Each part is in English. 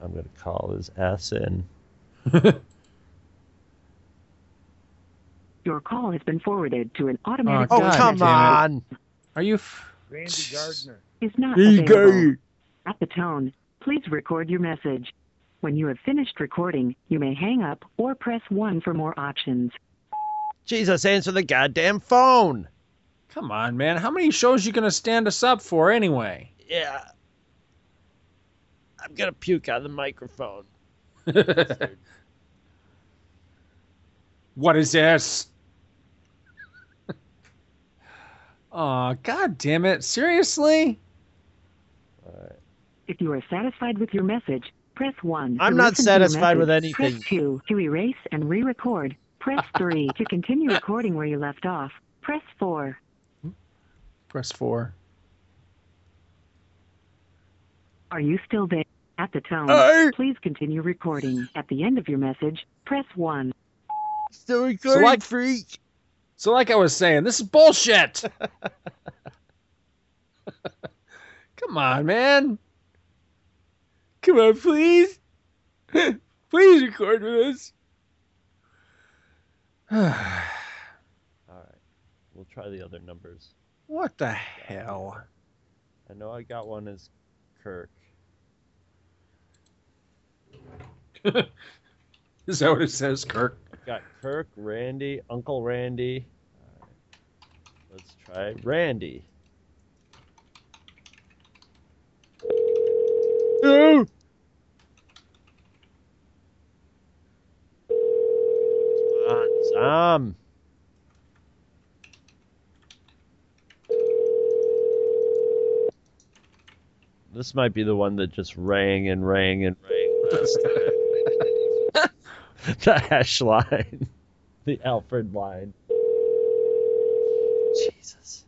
I'm gonna call his ass in. Your call has been forwarded to an oh, automatic Oh, voice come on! Are you? F- Randy Gardner. Is not Hey, available. At the tone, please record your message. When you have finished recording, you may hang up or press 1 for more options. Jesus, answer the goddamn phone! Come on, man. How many shows you gonna stand us up for anyway? Yeah. I'm gonna puke on the microphone. What is this? Aw, god damn it. Seriously? If you are satisfied with your message, press 1. I'm not listen to satisfied with message. anything. Press 2 to erase and re-record. Press 3 to continue recording where you left off. Press 4. Press four. Are you still there? At the tone, Hey! please continue recording. At the end of your message, press 1. Still recording, like- freak. So, like I was saying, this is bullshit. Come on, man. Come on, please. please record with us. All right, we'll try the other numbers. what the hell? I know I got one as Kirk. Is that what it says, Kirk? I've got Kirk, Randy, Uncle Randy. Right. Let's try Randy. No! Sam. This might be the one that just rang and rang and rang. last time. the hash line. The Alfred line. Jesus.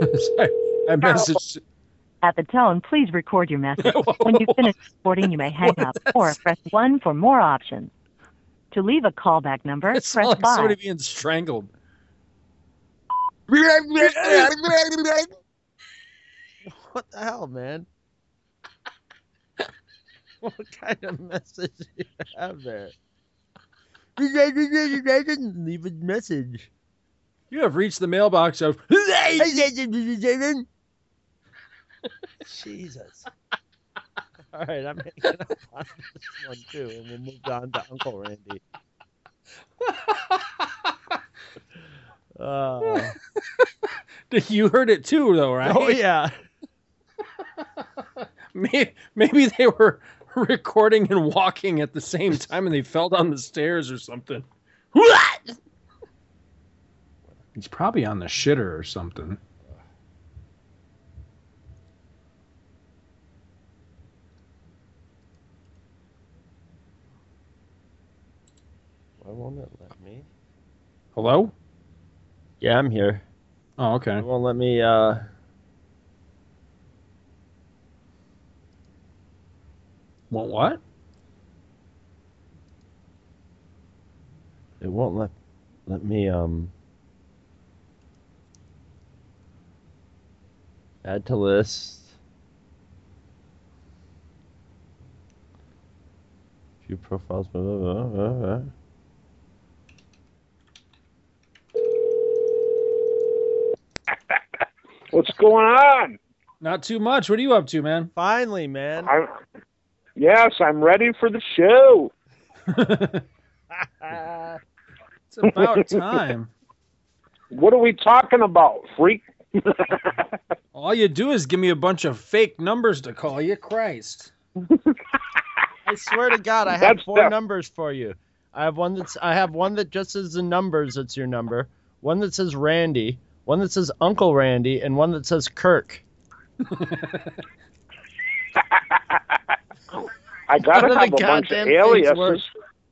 I messaged. At the tone, please record your message. When you finish recording, you may hang up or press 1 for more options. To leave a callback number, It's press like 5. somebody being strangled. What the hell, man? What kind of message do you have there? Leave a message. You have reached the mailbox of. Jesus. All right, I'm hanging up on this one too, and we'll move on to Uncle Randy. Uh, you heard it too, though, right? oh yeah. Maybe, maybe they were recording and walking at the same time and they fell down the stairs or something. What? He's probably on the shitter or something. Why won't it let me? Hello? Yeah, I'm here. Oh, okay. It won't let me. uh Well, what? It won't let let me um add to list. View profiles. Blah, blah, blah, blah, blah. What's going on? Not too much. What are you up to, man? Finally, man. I'm, yes, I'm ready for the show. It's about time. What are we talking about, freak? All you do is give me a bunch of fake numbers to call you. Christ. I swear to God, I have That's four the- numbers for you. I have one that's I have one that just says the numbers. That's your number. One that says Randy. One that says Uncle Randy, and one that says Kirk. I gotta have a bunch of aliases.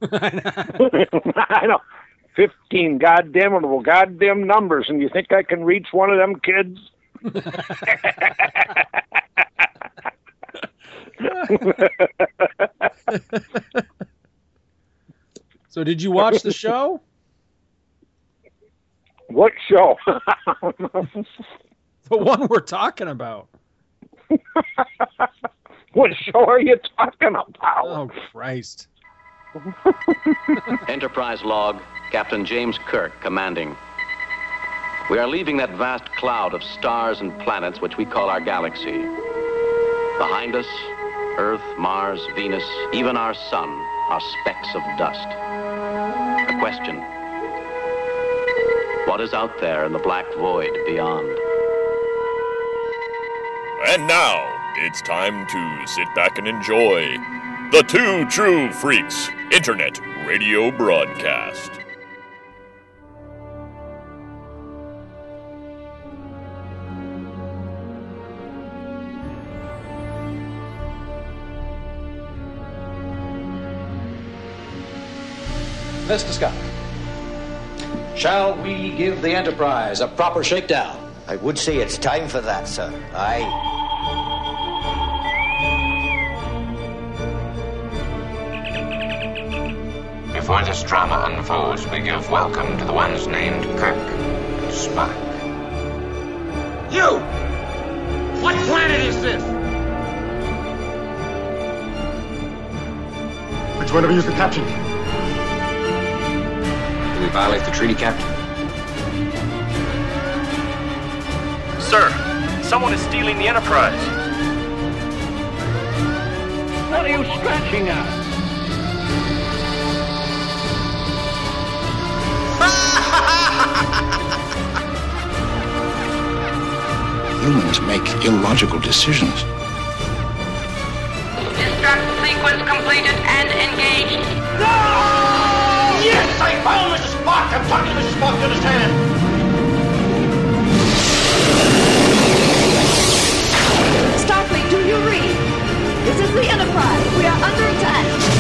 I know. Fifteen goddamn goddamn numbers, and you think I can reach one of them kids? So, did you watch the show? what show? The one we're talking about. What show are you talking about? Oh Christ! Enterprise log, Captain James Kirk commanding. We are leaving that vast cloud of stars and planets which we call our galaxy. Behind us, Earth, Mars, Venus, even our sun are specks of dust. A question. What is out there in the black void beyond? And now, it's time to sit back and enjoy the Two True Freaks Internet Radio Broadcast. Mr. Scott, shall we give the Enterprise a proper shakedown? I would say it's time for that, sir. Aye. Before this drama unfolds, we give welcome to the ones named Kirk and Spock. You! What planet is this? Which one of you is the captain? Did we violate the treaty, Captain? Sir, someone is stealing the Enterprise. What are you scratching at? Humans make illogical decisions. Destruct sequence completed and engaged. No! Yes, I found Mrs. Spock. I'm talking to Mrs. Spock, you understand? Starfleet, do you read? This is the Enterprise. We are under attack.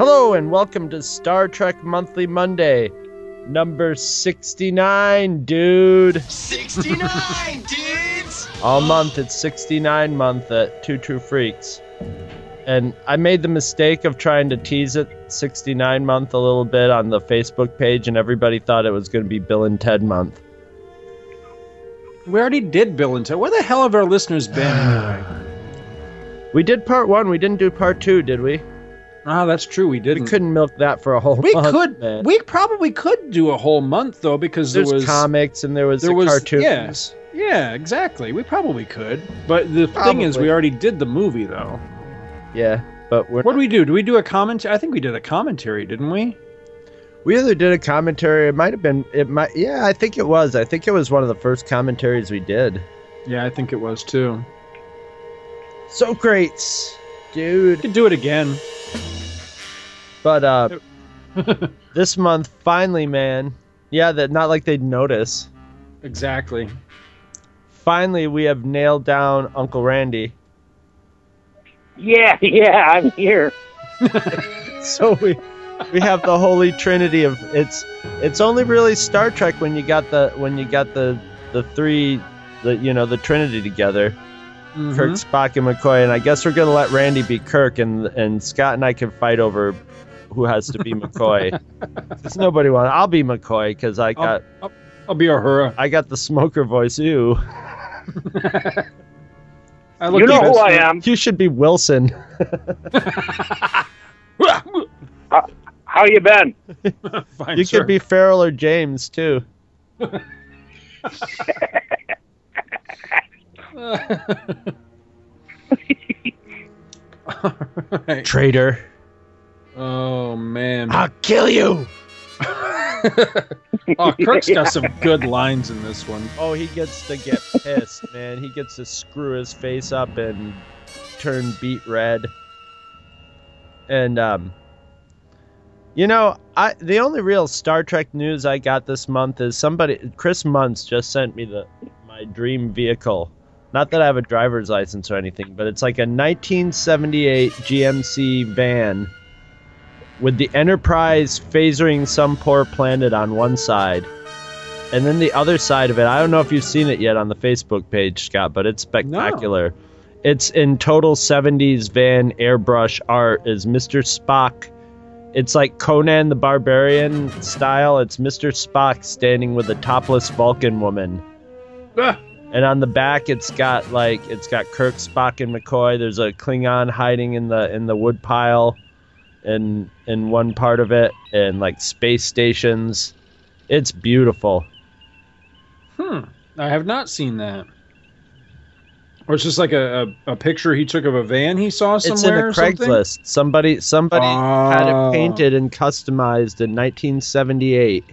Hello and welcome to Star Trek Monthly Monday, number 69, dude. 69, dudes! All month, it's 69 month at Two True Freaks. And I made the mistake of trying to tease it 69 month a little bit on the Facebook page, and everybody thought it was going to be Bill and Ted month. We already did Bill and Ted. Where the hell have our listeners been anyway? We did part one, we didn't do part two, did we? Ah, that's true. We didn't. We couldn't milk that for a whole month. We month. could. man. We probably could do a whole month though, because There's there was comics and there was there the was cartoons. Yes. Yeah, exactly. We probably could. But the thing is, we already did the movie though. Yeah, but we're What do we do? Do we do a commentary? I think we did a commentary, didn't we? We either did a commentary. It might have been. It might. Yeah, I think it was. I think it was one of the first commentaries we did. Yeah, I think it was too. So great, dude. We could do it again. But uh, this month, finally, man. Yeah, that not like they'd notice. Exactly. Finally, we have nailed down Uncle Randy. Yeah, yeah, I'm here. So we we have the holy trinity of it's it's only really Star Trek when you got the when you got the the three the you know the trinity together. Mhm. Kirk, Spock, and McCoy, and I guess we're gonna let Randy be Kirk, and and Scott and I can fight over who has to be McCoy. Because nobody want. I'll be McCoy because I got I'll, I'll be Uhura. I got the smoker voice. Ew. I look You know even- who I am. You should be Wilson. How, how you been? Fine, you sir. could be Farrell or James too. Alright. Traitor. Oh man. I'll kill you. oh, Kirk's got some good lines in this one. Oh, he gets to get pissed, man. He gets to screw his face up and turn beet red. And um You know, I the only real Star Trek news I got this month is somebody Chris Muntz just sent me the my dream vehicle. Not that I have a driver's license or anything, but it's like a 1978 GMC van with the Enterprise phasering some poor planet on one side. And then the other side of it, I don't know if you've seen it yet on the Facebook page, Scott, but it's spectacular. It's in total 70s van airbrush art is Mr. Spock it's like Conan the Barbarian style. It's Mr. Spock standing with a topless Vulcan woman. Ah. And on the back it's got like it's got Kirk, Spock, and McCoy. There's a Klingon hiding in the in the wood pile in in one part of it and like space stations. It's beautiful. Hmm. I have not seen that. Or it's just like a, a, a picture he took of a van he saw somewhere. It's in a? Craigslist. Somebody somebody had Oh. it painted and customized in 1978.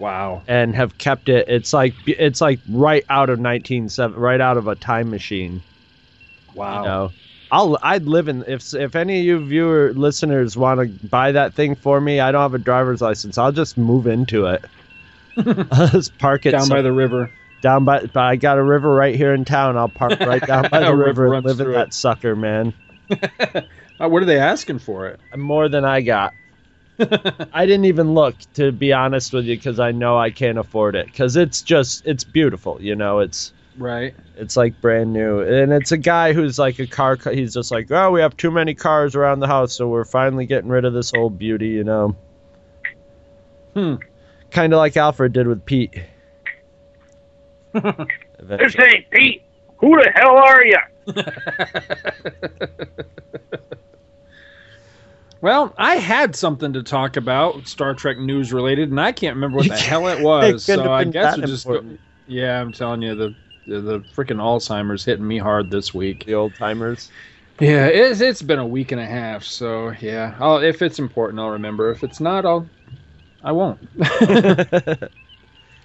Wow. and have kept it. It's like it's like right out of 197, right out of a time machine. Wow. You know, I'll I'd live in if if any of you viewer listeners want to buy that thing for me. I don't have a driver's license. I'll just move into it. I'll just park it Down by the river. down by. But I got a river right here in town. I'll park right down by the river river and live in through that sucker, man. Uh, what are they asking for it? More than I got. I didn't even look to be honest with you because I know I can't afford it because it's just it's beautiful. You know, it's Right. It's like brand new, and it's a guy who's like a car. He's just like, oh, we have too many cars around the house, so we're finally getting rid of this old beauty, you know. Hmm. Kind of like Alfred did with Pete. This Eventually. ain't Pete. Who the hell are you? Well, I had something to talk about, Star Trek news related, and I can't remember what the hell it was. couldn't so I guess we'll just go. Yeah, I'm telling you, the the, the freaking Alzheimer's hitting me hard this week. The old timers. Yeah, it's it's been a week and a half, so yeah. I'll, if it's important, I'll remember. If it's not, I'll I won't.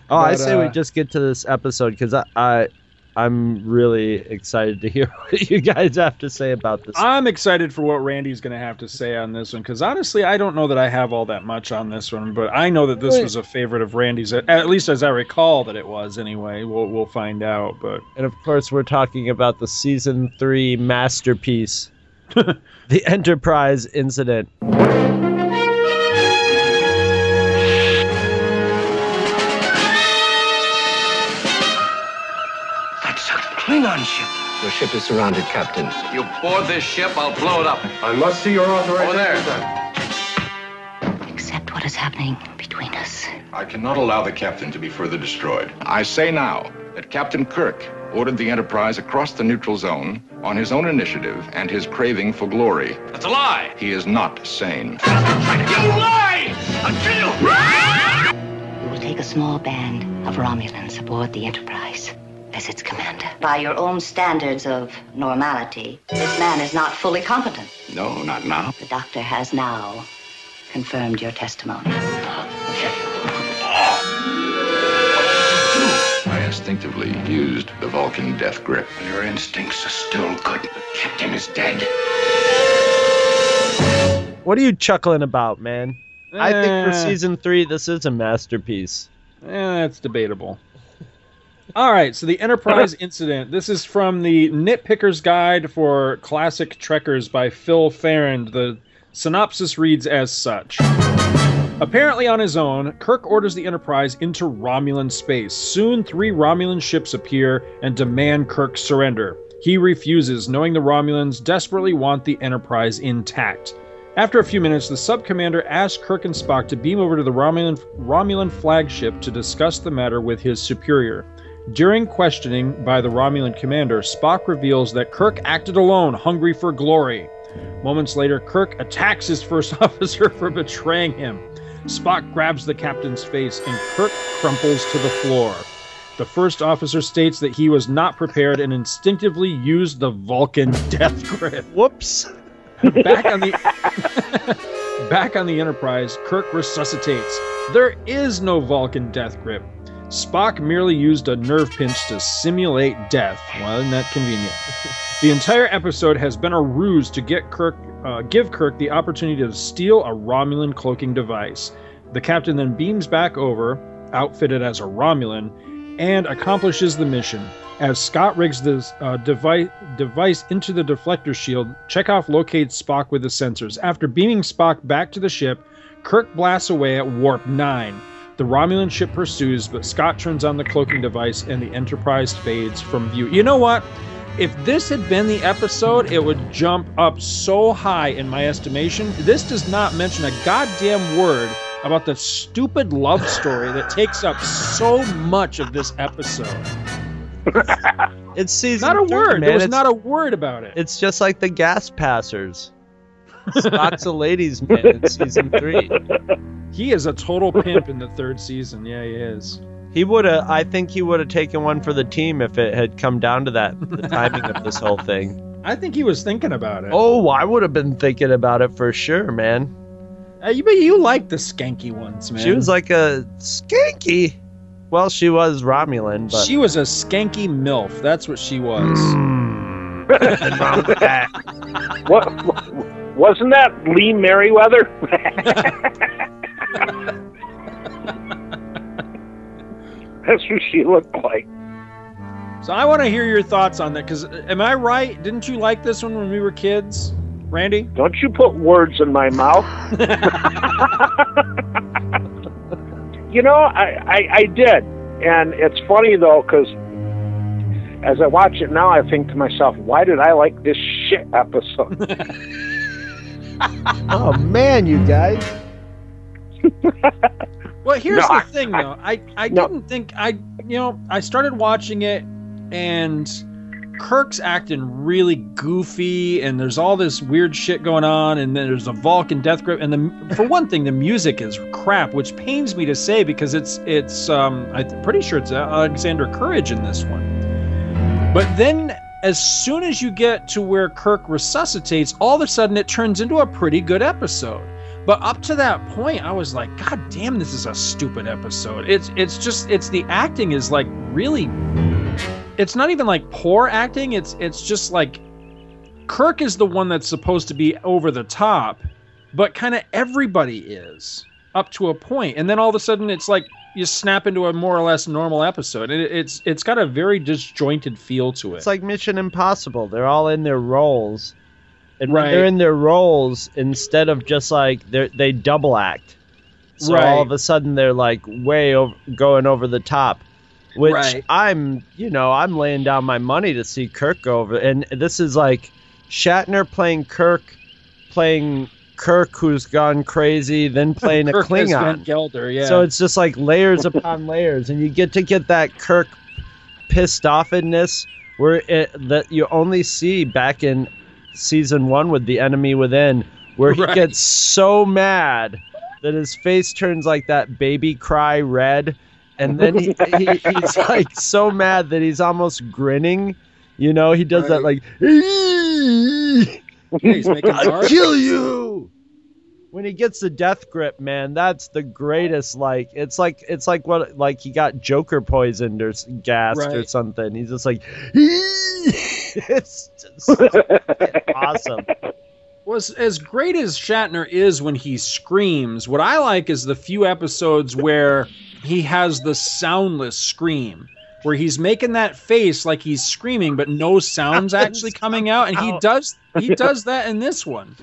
Oh, I But, say we uh, just get to this episode because I, I, I'm really excited to hear what you guys have to say about this. I'm excited for what Randy's going to have to say on this one because honestly, I don't know that I have all that much on this one, but I know that this was a favorite of Randy's, at least as I recall that it was. Anyway, we'll we'll find out. But And of course, we're talking about the season three masterpiece, the Enterprise incident. Ship. Your ship is surrounded, Captain. You board this ship, I'll blow it up. I must see your authorization. Over there. Accept what is happening between us. I cannot allow the captain to be further destroyed. I say now that Captain Kirk ordered the Enterprise across the neutral zone on his own initiative and his craving for glory. That's a lie. He is not sane. You lie! I'll kill you! We will take a small band of Romulans aboard the Enterprise as its commander. By your own standards of normality, this man is not fully competent. No, not now. The doctor has now confirmed your testimony. I instinctively used the Vulcan death grip. Your instincts are still good. The captain is dead. What are you chuckling about, man? I think for Eh. season three, this is a masterpiece. Eh, that's debatable. All right, so the Enterprise incident. This is from the Nitpicker's Guide for Classic Trekkers by Phil Farrand. The synopsis reads as such. Apparently on his own, Kirk orders the Enterprise into Romulan space. Soon, three Romulan ships appear and demand Kirk's surrender. He refuses, knowing the Romulans desperately want the Enterprise intact. After a few minutes, the sub commander asks Kirk and Spock to beam over to the Romulan, Romulan flagship to discuss the matter with his superior. During questioning by the Romulan commander, Spock reveals that Kirk acted alone, hungry for glory. Moments later, Kirk attacks his first officer for betraying him. Spock grabs the captain's face and Kirk crumples to the floor. The first officer states that he was not prepared and instinctively used the Vulcan death grip. Whoops. Back on the Back on the Enterprise, Kirk resuscitates. There is no Vulcan death grip. Spock merely used a nerve pinch to simulate death. Well, isn't that convenient? The entire episode has been a ruse to get Kirk, uh, give Kirk the opportunity to steal a Romulan cloaking device. The captain then beams back over, outfitted as a Romulan, and accomplishes the mission. As Scott rigs the uh, device, device into the deflector shield, Chekov locates Spock with the sensors. After beaming Spock back to the ship, Kirk blasts away at warp 9. The Romulan ship pursues, but Scott turns on the cloaking device and the Enterprise fades from view. You know what? If this had been the episode, it would jump up so high in my estimation. This does not mention a goddamn word about the stupid love story that takes up so much of this episode. It's season Not a three, word. Man. There was it's, not a word about it. it's just like the gas passers. Spock's a ladies' man in season three. He is a total pimp in the third season. Yeah, he is. He would have. I think he would have taken one for the team if it had come down to that. The timing of this whole thing. I think he was thinking about it. Oh, I would have been thinking about it for sure, man. Uh, you, but you like the skanky ones, man. She was like a skanky. Well, she was Romulan, but She was a skanky MILF. That's what she was. What, wasn't that Lee Meriwether? That's who she looked like. So I want to hear your thoughts on that. Because uh, am I right? Didn't you like this one when we were kids, Randy? Don't you put words in my mouth. you know, I, I, I did. And it's funny, though, because as I watch it now, I think to myself, why did I like this shit episode? oh man, you guys. Well, here's No, the I- thing, I- though. I I No. didn't think I you know I started watching it and Kirk's acting really goofy, and there's all this weird shit going on, and then there's a Vulcan death grip, and the for one thing, the music is crap, which pains me to say because it's it's um I'm pretty sure it's Alexander Courage in this one. But then, as soon as you get to where Kirk resuscitates, all of a sudden it turns into a pretty good episode. But up to that point, I was like, God damn, this is a stupid episode. It's it's just it's the acting is like really it's not even like poor acting, it's it's just like Kirk is the one that's supposed to be over the top, but kind of everybody is up to a point. And then all of a sudden it's like you snap into a more or less normal episode. And it, it's it's got a very disjointed feel to it. It's like Mission Impossible. They're all in their roles, and when they're in their roles instead of just like they they double act. So Right. all of a sudden they're like way over, going over the top, which Right. I'm you know I'm laying down my money to see Kirk go over. And this is like Shatner playing Kirk, playing Kirk who's gone crazy, then playing a Klingon. Gelder, yeah. So it's just like layers upon layers, and you get to get that Kirk pissed offness where it, that you only see back in season one with the enemy within, where he Right. gets so mad that his face turns like that baby cry red, and then he, he he's like so mad that he's almost grinning. You know, he does that like. he's making I'll kill you. When he gets the death grip, man, that's the greatest. Like it's like it's like what like he got Joker poisoned or gassed or something. He's just like, it's just awesome. was as great as Shatner is when he screams. What I like is the few episodes where he has the soundless scream, where he's making that face like he's screaming, but no sounds actually coming out, and he does he does that in this one.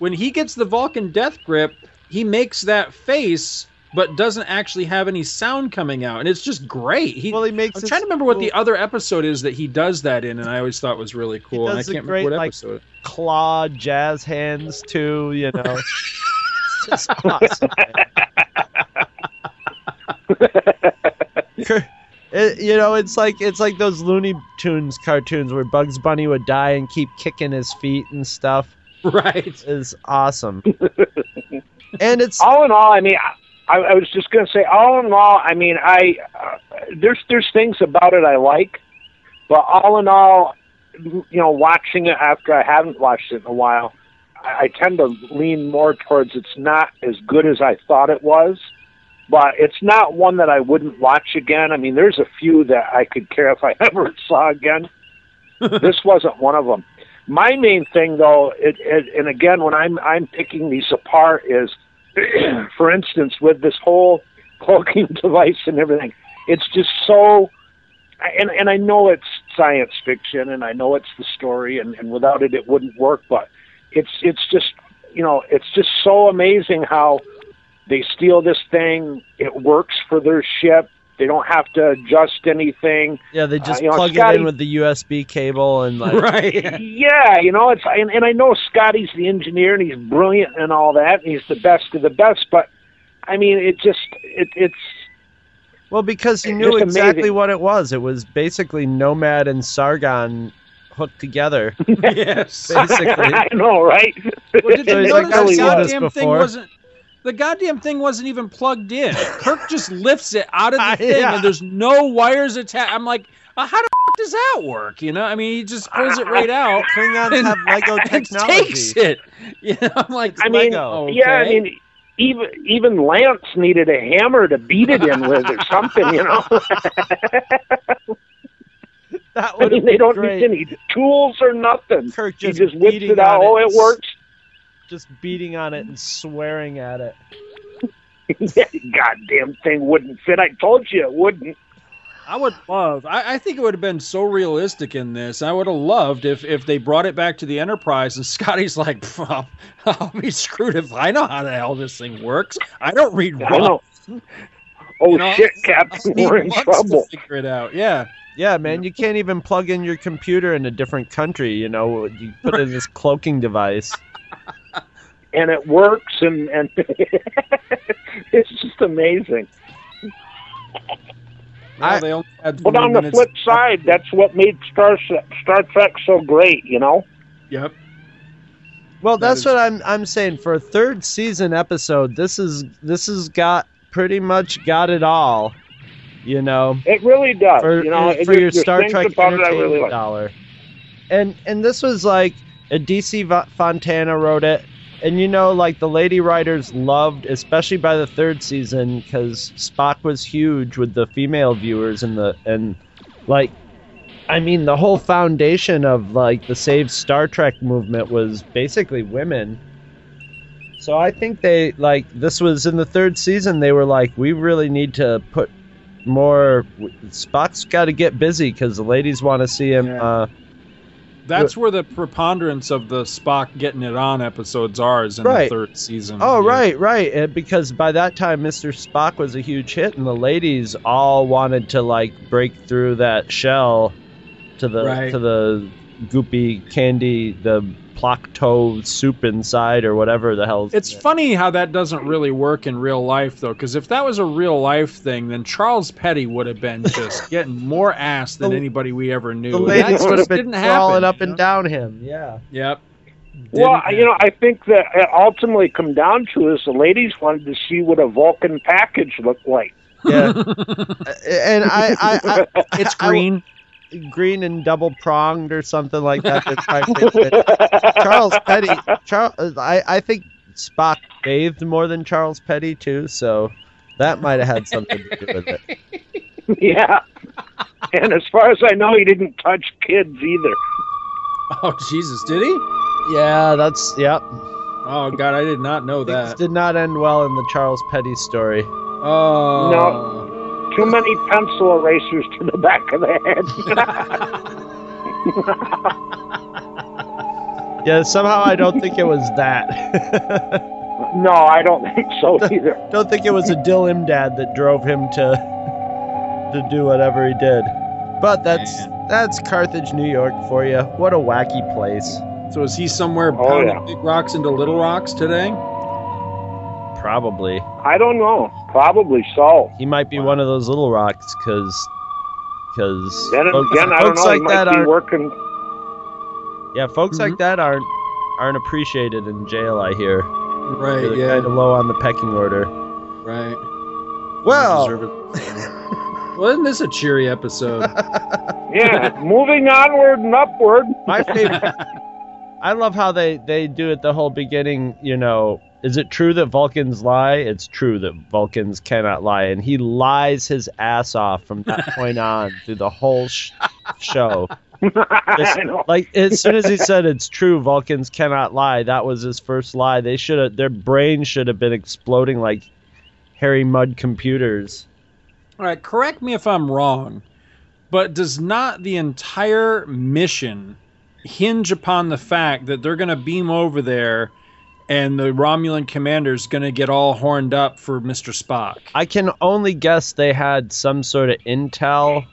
When he gets the Vulcan death grip, he makes that face. But doesn't actually have any sound coming out, and it's just great. He, Well, he makes I'm trying to remember what the other episode is that he does that in, and I always thought was really cool. and I can't great, remember what episode. like, episode. Claw jazz hands too. You know, it's just awesome. man. It, you know, it's like it's like those Looney Tunes cartoons where Bugs Bunny would die and keep kicking his feet and stuff. Right. Is awesome. and it's all in all, I mean, I, I was just going to say, all in all, I mean, I uh, there's there's things about it I like, but all in all, you know, watching it after I haven't watched it in a while, I, I tend to lean more towards it's not as good as I thought it was, but it's not one that I wouldn't watch again. I mean, there's a few that I could care if I ever saw again. this wasn't one of them. My main thing, though, it, it, and again, when I'm I'm picking these apart, is, for instance, with this whole cloaking device and everything, it's just so. And and I know it's science fiction, and I know it's the story, and, and without it, it wouldn't work. But it's it's just you know it's just so amazing how they steal this thing. It works for their ship. They don't have to adjust anything. Yeah, they Uh, just know, plug it Scotty- in with the USB cable and like yeah, you know, it's and, and I know Scotty's the engineer and he's brilliant and all that, and he's the best of the best. But I mean, it just it, it's Well, because he knew exactly amazing. what it was. It was basically Nomad and Sargon hooked together. yes, basically. I know, right? Well, did So you notice like, "I've the goddamn thing before." wasn't the goddamn thing wasn't even plugged in. Kirk just lifts it out of the thing, Yeah. and there's no wires attached. I'm like, uh, how the f- does that work? You know, I mean, he just pulls it right out. Klingons and- have Lego and technology. takes it. You know, I'm like, I mean, Lego. yeah, I mean. Even even Lance needed a hammer to beat it in with or something, you know. That I mean, they don't great. need any tools or nothing. Kirk he just just whips it out. on Oh, it. it works. Just beating on it and swearing at it. Goddamn thing wouldn't fit. I told you it wouldn't. I would love. I, I think it would have been so realistic in this. I would have loved if if they brought it back to the Enterprise and Scotty's like, I'll, I'll be screwed if I know how the hell this thing works. I don't read I know. Roth. Oh You know, shit, Captain, we're in trouble. To figure it out. Yeah. Yeah, man, you can't even plug in your computer in a different country. You know, you put in this cloaking device. And it works and and it's just amazing Well, they only had but on the minutes- flip side that's what made star star trek so great you know Yep. Well, that's is- what I'm I'm saying. For a third season episode, this is this has got pretty much got it all. You know, it really does for, you know for There's- your there's Star Trek about it I entertainment really like. dollar. And and this was like a DC Va- Fontana wrote it, and you know, like the lady writers loved, especially by the third season, because Spock was huge with the female viewers and the and like. I mean, the whole foundation of like the Save Star Trek movement was basically women. So I think they like this was in the third season. They were like, we really need to put more. Spock's got to get busy because the ladies want to see him. Uh, That's where the preponderance of the Spock getting it on episodes are is in Right. the third season. oh, Yeah. right, right. And because by that time, Mr. Spock was a huge hit, and the ladies all wanted to like break through that shell to the Right. to the goopy candy, the placto soup inside or whatever the hell. It's funny how that doesn't really work in real life, though, because if that was a real life thing, then Charles Petty would have been just getting more ass than The- anybody we ever knew. the And ladies that would have been didn't crawling happen, up you and know? down him. Yeah. Yep. well Didn't you know i think that it ultimately come down to is the ladies wanted to see what a vulcan package looked like Yeah. and I, I, I It's I- green. Green and double pronged or something like that. That's my favorite. Charles Petty. Charles, I, I think Spock bathed more than Charles Petty too, so that might have had something to do with it. yeah and as far as i know he didn't touch kids either Oh Jesus, did he? Yeah, that's yep. Oh God, I did not know Things that. did not end well in the Charles Petty story. Oh No. Too many pencil erasers to the back of the head Yeah, somehow I don't think it was that. no i don't think so either don't think it was a Dill Imdad that drove him to to do whatever he did. But that's that's Carthage, New York for you. What a wacky place. So is he somewhere Oh, pounding yeah. big rocks into little rocks today? Probably. i don't know probably so He might be one of those little rocks because because then folks, again i don't folks know he like might that be aren't working yeah folks Mm-hmm. like that aren't aren't appreciated in jail. I hear Right. they're yeah. kind of low on the pecking order. Right. Well, Deserve it. well, isn't this a cheery episode? yeah moving onward and upward my favorite. I love how they they do it the whole beginning. You know, is it true that Vulcans lie? It's true that Vulcans cannot lie, and he lies his ass off from that point on through the whole sh- show. This- like as soon as he said it's true, Vulcans cannot lie. That was his first lie. They should have. Their brains should have been exploding like Harry Mudd computers. All right, correct me if I'm wrong, but does not the entire mission hinge upon the fact that they're going to beam over there and the Romulan commander's going to get all horned up for Mr. Spock? I can only guess they had some sort of intel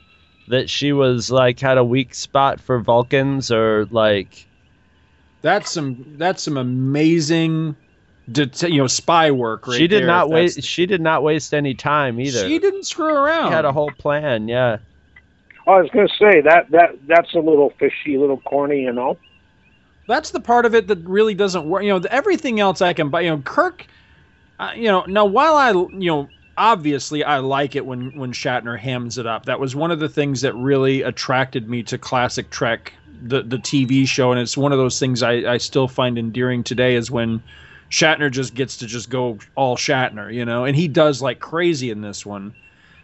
that she was like had a weak spot for Vulcans or like That's some that's some amazing det- you know spy work right she did there, not if that's waste she did not waste any time either. She didn't screw around. She had a whole plan, yeah. I was going to say that that that's a little fishy, a little corny, you know. That's the part of it that really doesn't work. You know, everything else I can buy. You know, Kirk. Uh, you know, now while I, you know, obviously I like it when when Shatner hams it up. That was one of the things that really attracted me to classic Trek, the the TV show, and it's one of those things I I still find endearing today. Is when Shatner just gets to just go all Shatner, you know, and he does like crazy in this one,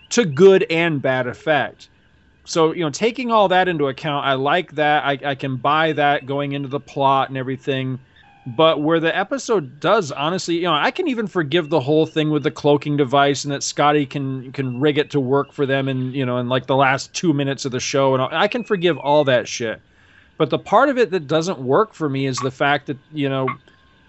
to good and bad effect so you know taking all that into account i like that. I, I can buy that going into the plot and everything. But where the episode does honestly you know i can even forgive the whole thing with the cloaking device and that scotty can can rig it to work for them and you know in like the last two minutes of the show and i can forgive all that shit. But the part of it that doesn't work for me is the fact that you know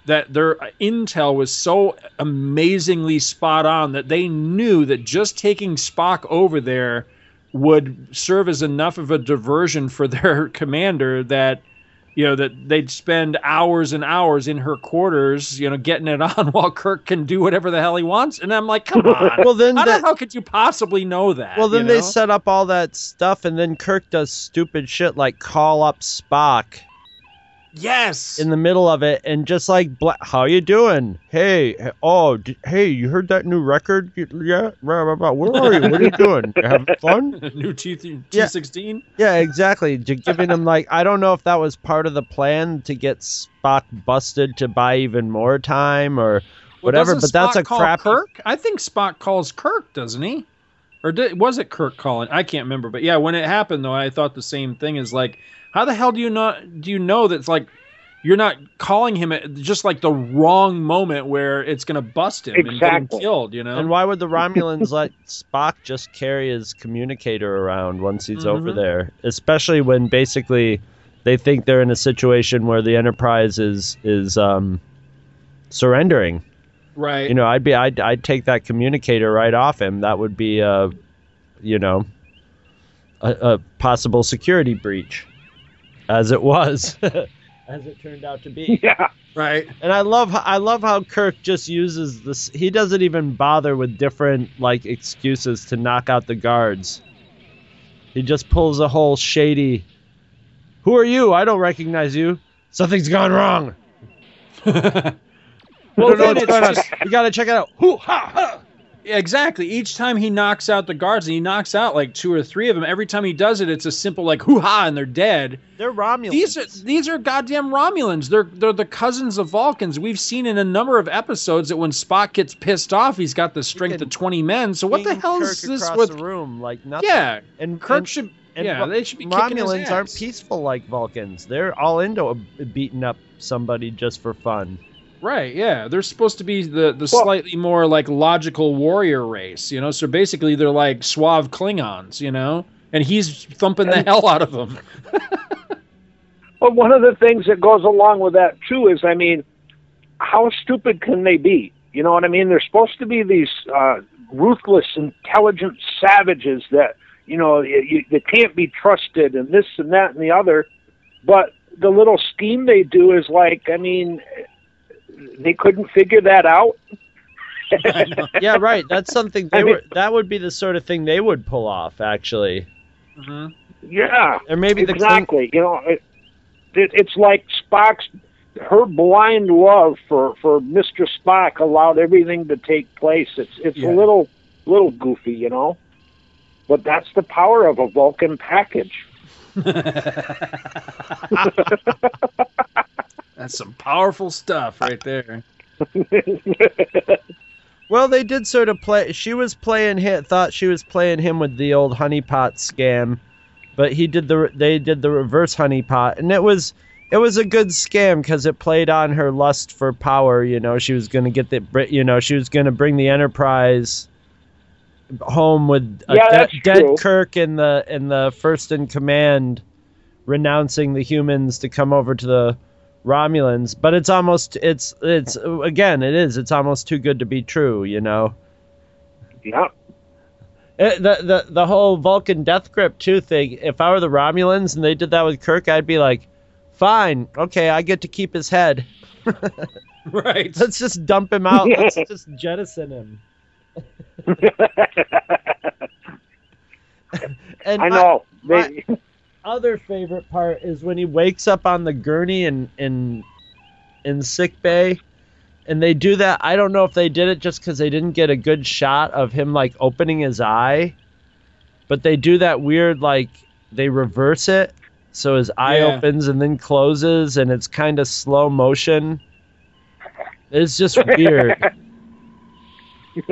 that their intel was so amazingly spot on that they knew that just taking spock over there would serve as enough of a diversion for their commander that you know that they'd spend hours and hours in her quarters you know getting it on while kirk can do whatever the hell he wants. And i'm like come on. Well, then how, the that- hell could you possibly know that Well, then you they set up all that stuff, and then Kirk does stupid shit like call up Spock yes in the middle of it, and just like, bla- "How you doing? Hey, oh, d- hey, you heard that new record? Yeah, where are you? What are you doing? You having fun? new T T sixteen? Yeah, exactly. J- Giving him like, I don't know if that was part of the plan to get Spock busted to buy even more time or whatever. doesn't But that's a call crap. Kirk. I think Spock calls Kirk, doesn't he? Or did, was it Kirk calling? I can't remember. But yeah, when it happened though, I thought the same thing. Is like, how the hell do you not do you know that's like you're not calling him at just like the wrong moment where it's going to bust him and get him Exactly. killed? You know. And why would the Romulans let Spock just carry his communicator around once he's over Mhm. there? Especially when basically they think they're in a situation where the Enterprise is is um, surrendering. right. You know, I'd be I'd I'd take that communicator right off him. That would be a, you know, a, a possible security breach, as it was, as it turned out to be. Yeah. right. And I love how, I love how Kirk just uses this. He doesn't even bother with different like excuses to knock out the guards. He just pulls a whole shady. Who are you? I don't recognize you. Something's gone wrong. Well, I don't then it's just- You gotta check it out. Hoo ha ha. Exactly. Each time he knocks out the guards, and he knocks out like two or three of them. Every time he does it, it's a simple like hoo ha, and they're dead. They're Romulans. These are these are goddamn Romulans. They're they're the cousins of Vulcans. We've seen in a number of episodes that when Spock gets pissed off, he's got the strength of twenty men. So what the hell Kirk is this with? the room like nothing? Yeah, and Kirk and- should. and yeah, they should be Romulans aren't peaceful like Vulcans. They're all into a, beating up somebody just for fun. Right, yeah. They're supposed to be the, the slightly more like logical warrior race, you know? So basically they're like suave Klingons, you know? And he's thumping the hell out of them. Well, one of the things that goes along with that too is, I mean, how stupid can they be? You know what I mean? They're supposed to be these uh, ruthless, intelligent savages that you know you, you, they can't be trusted, and this and that and the other. But the little scheme they do is like, I mean, they couldn't figure that out. yeah, right. That's something they were. That would be the sort of thing they would pull off, actually. Mm-hmm. Yeah, Or maybe the Kling- exactly. You know, it, it, it's like Spock's her blind love for for Mister Spock allowed everything to take place. It's it's Yeah. a little little goofy, you know, but that's the power of a Vulcan package. That's some powerful stuff right there. Well, they did sort of play. She was playing him. Thought she was playing him with the old honeypot scam, but he did the they did the reverse honeypot, and it was it was a good scam because it played on her lust for power. You know, she was going to get the you know she was going to bring the Enterprise home with a Yeah, de- that's dead true. Kirk in the in the first in command, renouncing the humans to come over to the Romulans. But it's almost it's it's again it is it's almost too good to be true. You know. Yeah. It, the, the the whole Vulcan death grip too thing. If I were the Romulans and they did that with Kirk, I'd be like, fine, okay, I get to keep his head. right. Let's just dump him out. Let's just jettison him. and I my- know. my They- other favorite part is when he wakes up on the gurney in in in sick bay. And they do that. I don't know if they did it just because they didn't get a good shot of him like opening his eye, but they do that weird like they reverse it so his eye Yeah. opens and then closes, and it's kind of slow motion. It's just weird.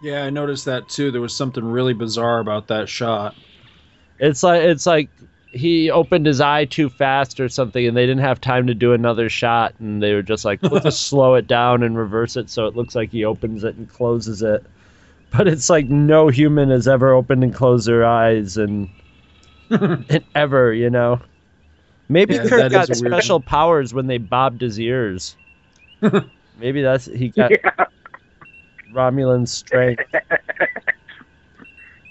Yeah, I noticed that too. There was something really bizarre about that shot. It's like it's like he opened his eye too fast or something, and they didn't have time to do another shot, and they were just like, let's just slow it down and reverse it so it looks like he opens it and closes it. But it's like no human has ever opened and closed their eyes and, and ever, you know. Maybe Yeah, Kirk got is a weird special powers when they bobbed his ears. Maybe that's he got Romulan strength.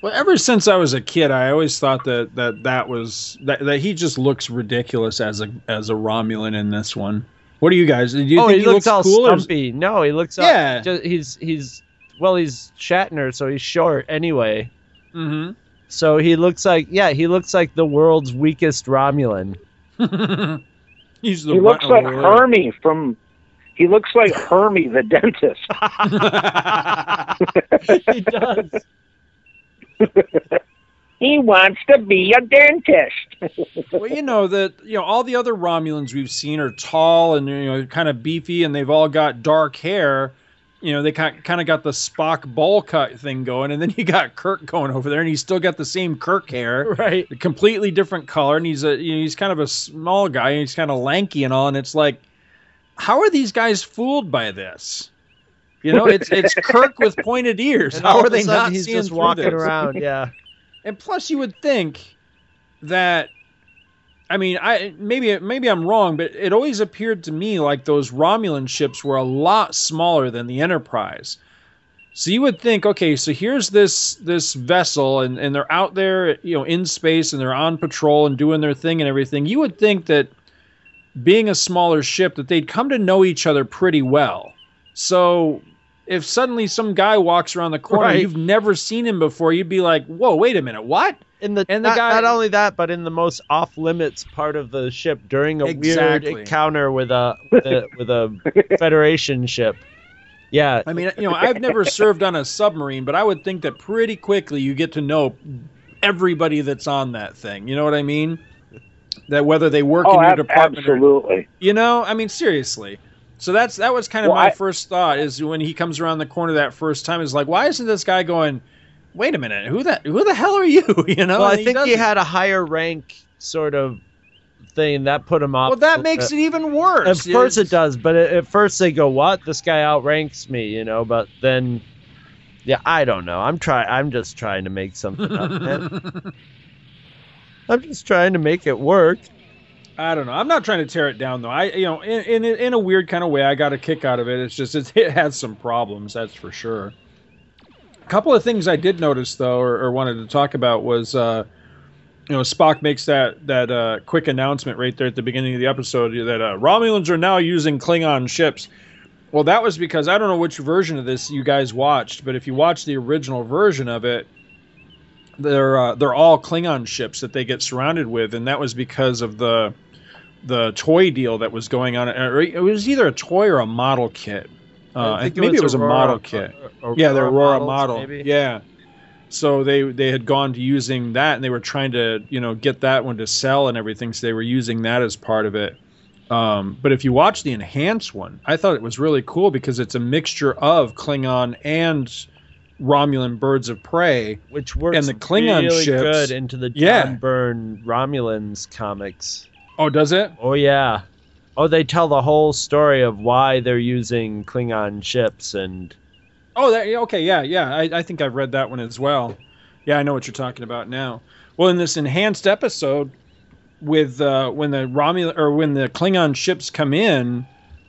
Well, ever since I was a kid, I always thought that that that was that, that he just looks ridiculous as a as a Romulan in this one. What do you guys? Do you oh, think he, he, looks, all cool? or- stumpy. No, he looks. all- Yeah. ju- he's he's well, he's Shatner, so he's short anyway. Mm-hmm. So he looks like yeah, he looks like the world's weakest Romulan. He's the he looks like of world. Hermie from. He looks like Hermie the dentist. he does. he wants to be a dentist. well, you know that you know all the other Romulans we've seen are tall and you know kind of beefy, and they've all got dark hair. You know, they kind kind of got the Spock bowl cut thing going, and then you got Kirk going over there, and he's still got the same Kirk hair, right? A completely different color, and he's a you know, he's kind of a small guy, and he's kind of lanky and all, and it's like, how are these guys fooled by this? You know, it's it's Kirk with pointed ears. And How are they not he's seeing just walking this? around? Yeah. And plus, you would think that, I mean, I maybe maybe I'm wrong, but it always appeared to me like those Romulan ships were a lot smaller than the Enterprise. So you would think, okay, so here's this this vessel, and and they're out there, you know, in space, and they're on patrol and doing their thing and everything. You would think that being a smaller ship, that they'd come to know each other pretty well. So if suddenly some guy walks around the corner, Right. you've never seen him before, you'd be like, "Whoa, wait a minute, what?" In the, And the not, guy- not only that, but in the most off limits part of the ship during a Exactly. weird encounter with a with a, with a Federation ship. Yeah, I mean, you know, I've never served on a submarine, but I would think that pretty quickly you get to know everybody that's on that thing. You know what I mean? That whether they work oh, in your ab- department or absolutely. you know, I mean, seriously. So that's that was kind of Well, my I- first thought is when he comes around the corner that first time is like, why isn't this guy going? Wait a minute, who that? Who the hell are you? You know? well, I And think he doesn't. had a higher rank sort of thing that put him off. Well, that uh, makes it even worse. Of course It's- it does, but at at first they go, "What? This guy outranks me," you know. But then, yeah, I don't know. I'm trying. I'm just trying to make something up. I'm just trying to make it work. I don't know. I'm not trying to tear it down though. I, you know, in in, in a weird kind of way, I got a kick out of it. It's just it, has some problems, that's for sure. A couple of things I did notice though, or, or wanted to talk about was, uh, you know, Spock makes that that uh, quick announcement right there at the beginning of the episode that uh, Romulans are now using Klingon ships. Well, that was because I don't know which version of this you guys watched, but if you watch the original version of it, they're uh, they're all Klingon ships that they get surrounded with, and that was because of the the toy deal that was going on. It was either a toy or a model kit. Uh, I think it maybe was it was a model kit. Aurora yeah, the Aurora models, model. maybe? Yeah. So they they had gone to using that, and they were trying to you know get that one to sell and everything. So they were using that as part of it. Um, but if you watch the enhanced one, I thought it was really cool because it's a mixture of Klingon and Romulan birds of prey, which works and the Klingon really ships. good into the John Yeah. Byrne Romulans comics. Oh, does it? Oh yeah. Oh, they tell the whole story of why they're using Klingon ships and Oh, that, okay, yeah, yeah. I, I think I've read that one as well. Yeah, I know what you're talking about now. Well, in this enhanced episode, with uh, when the Romulan or when the Klingon ships come in,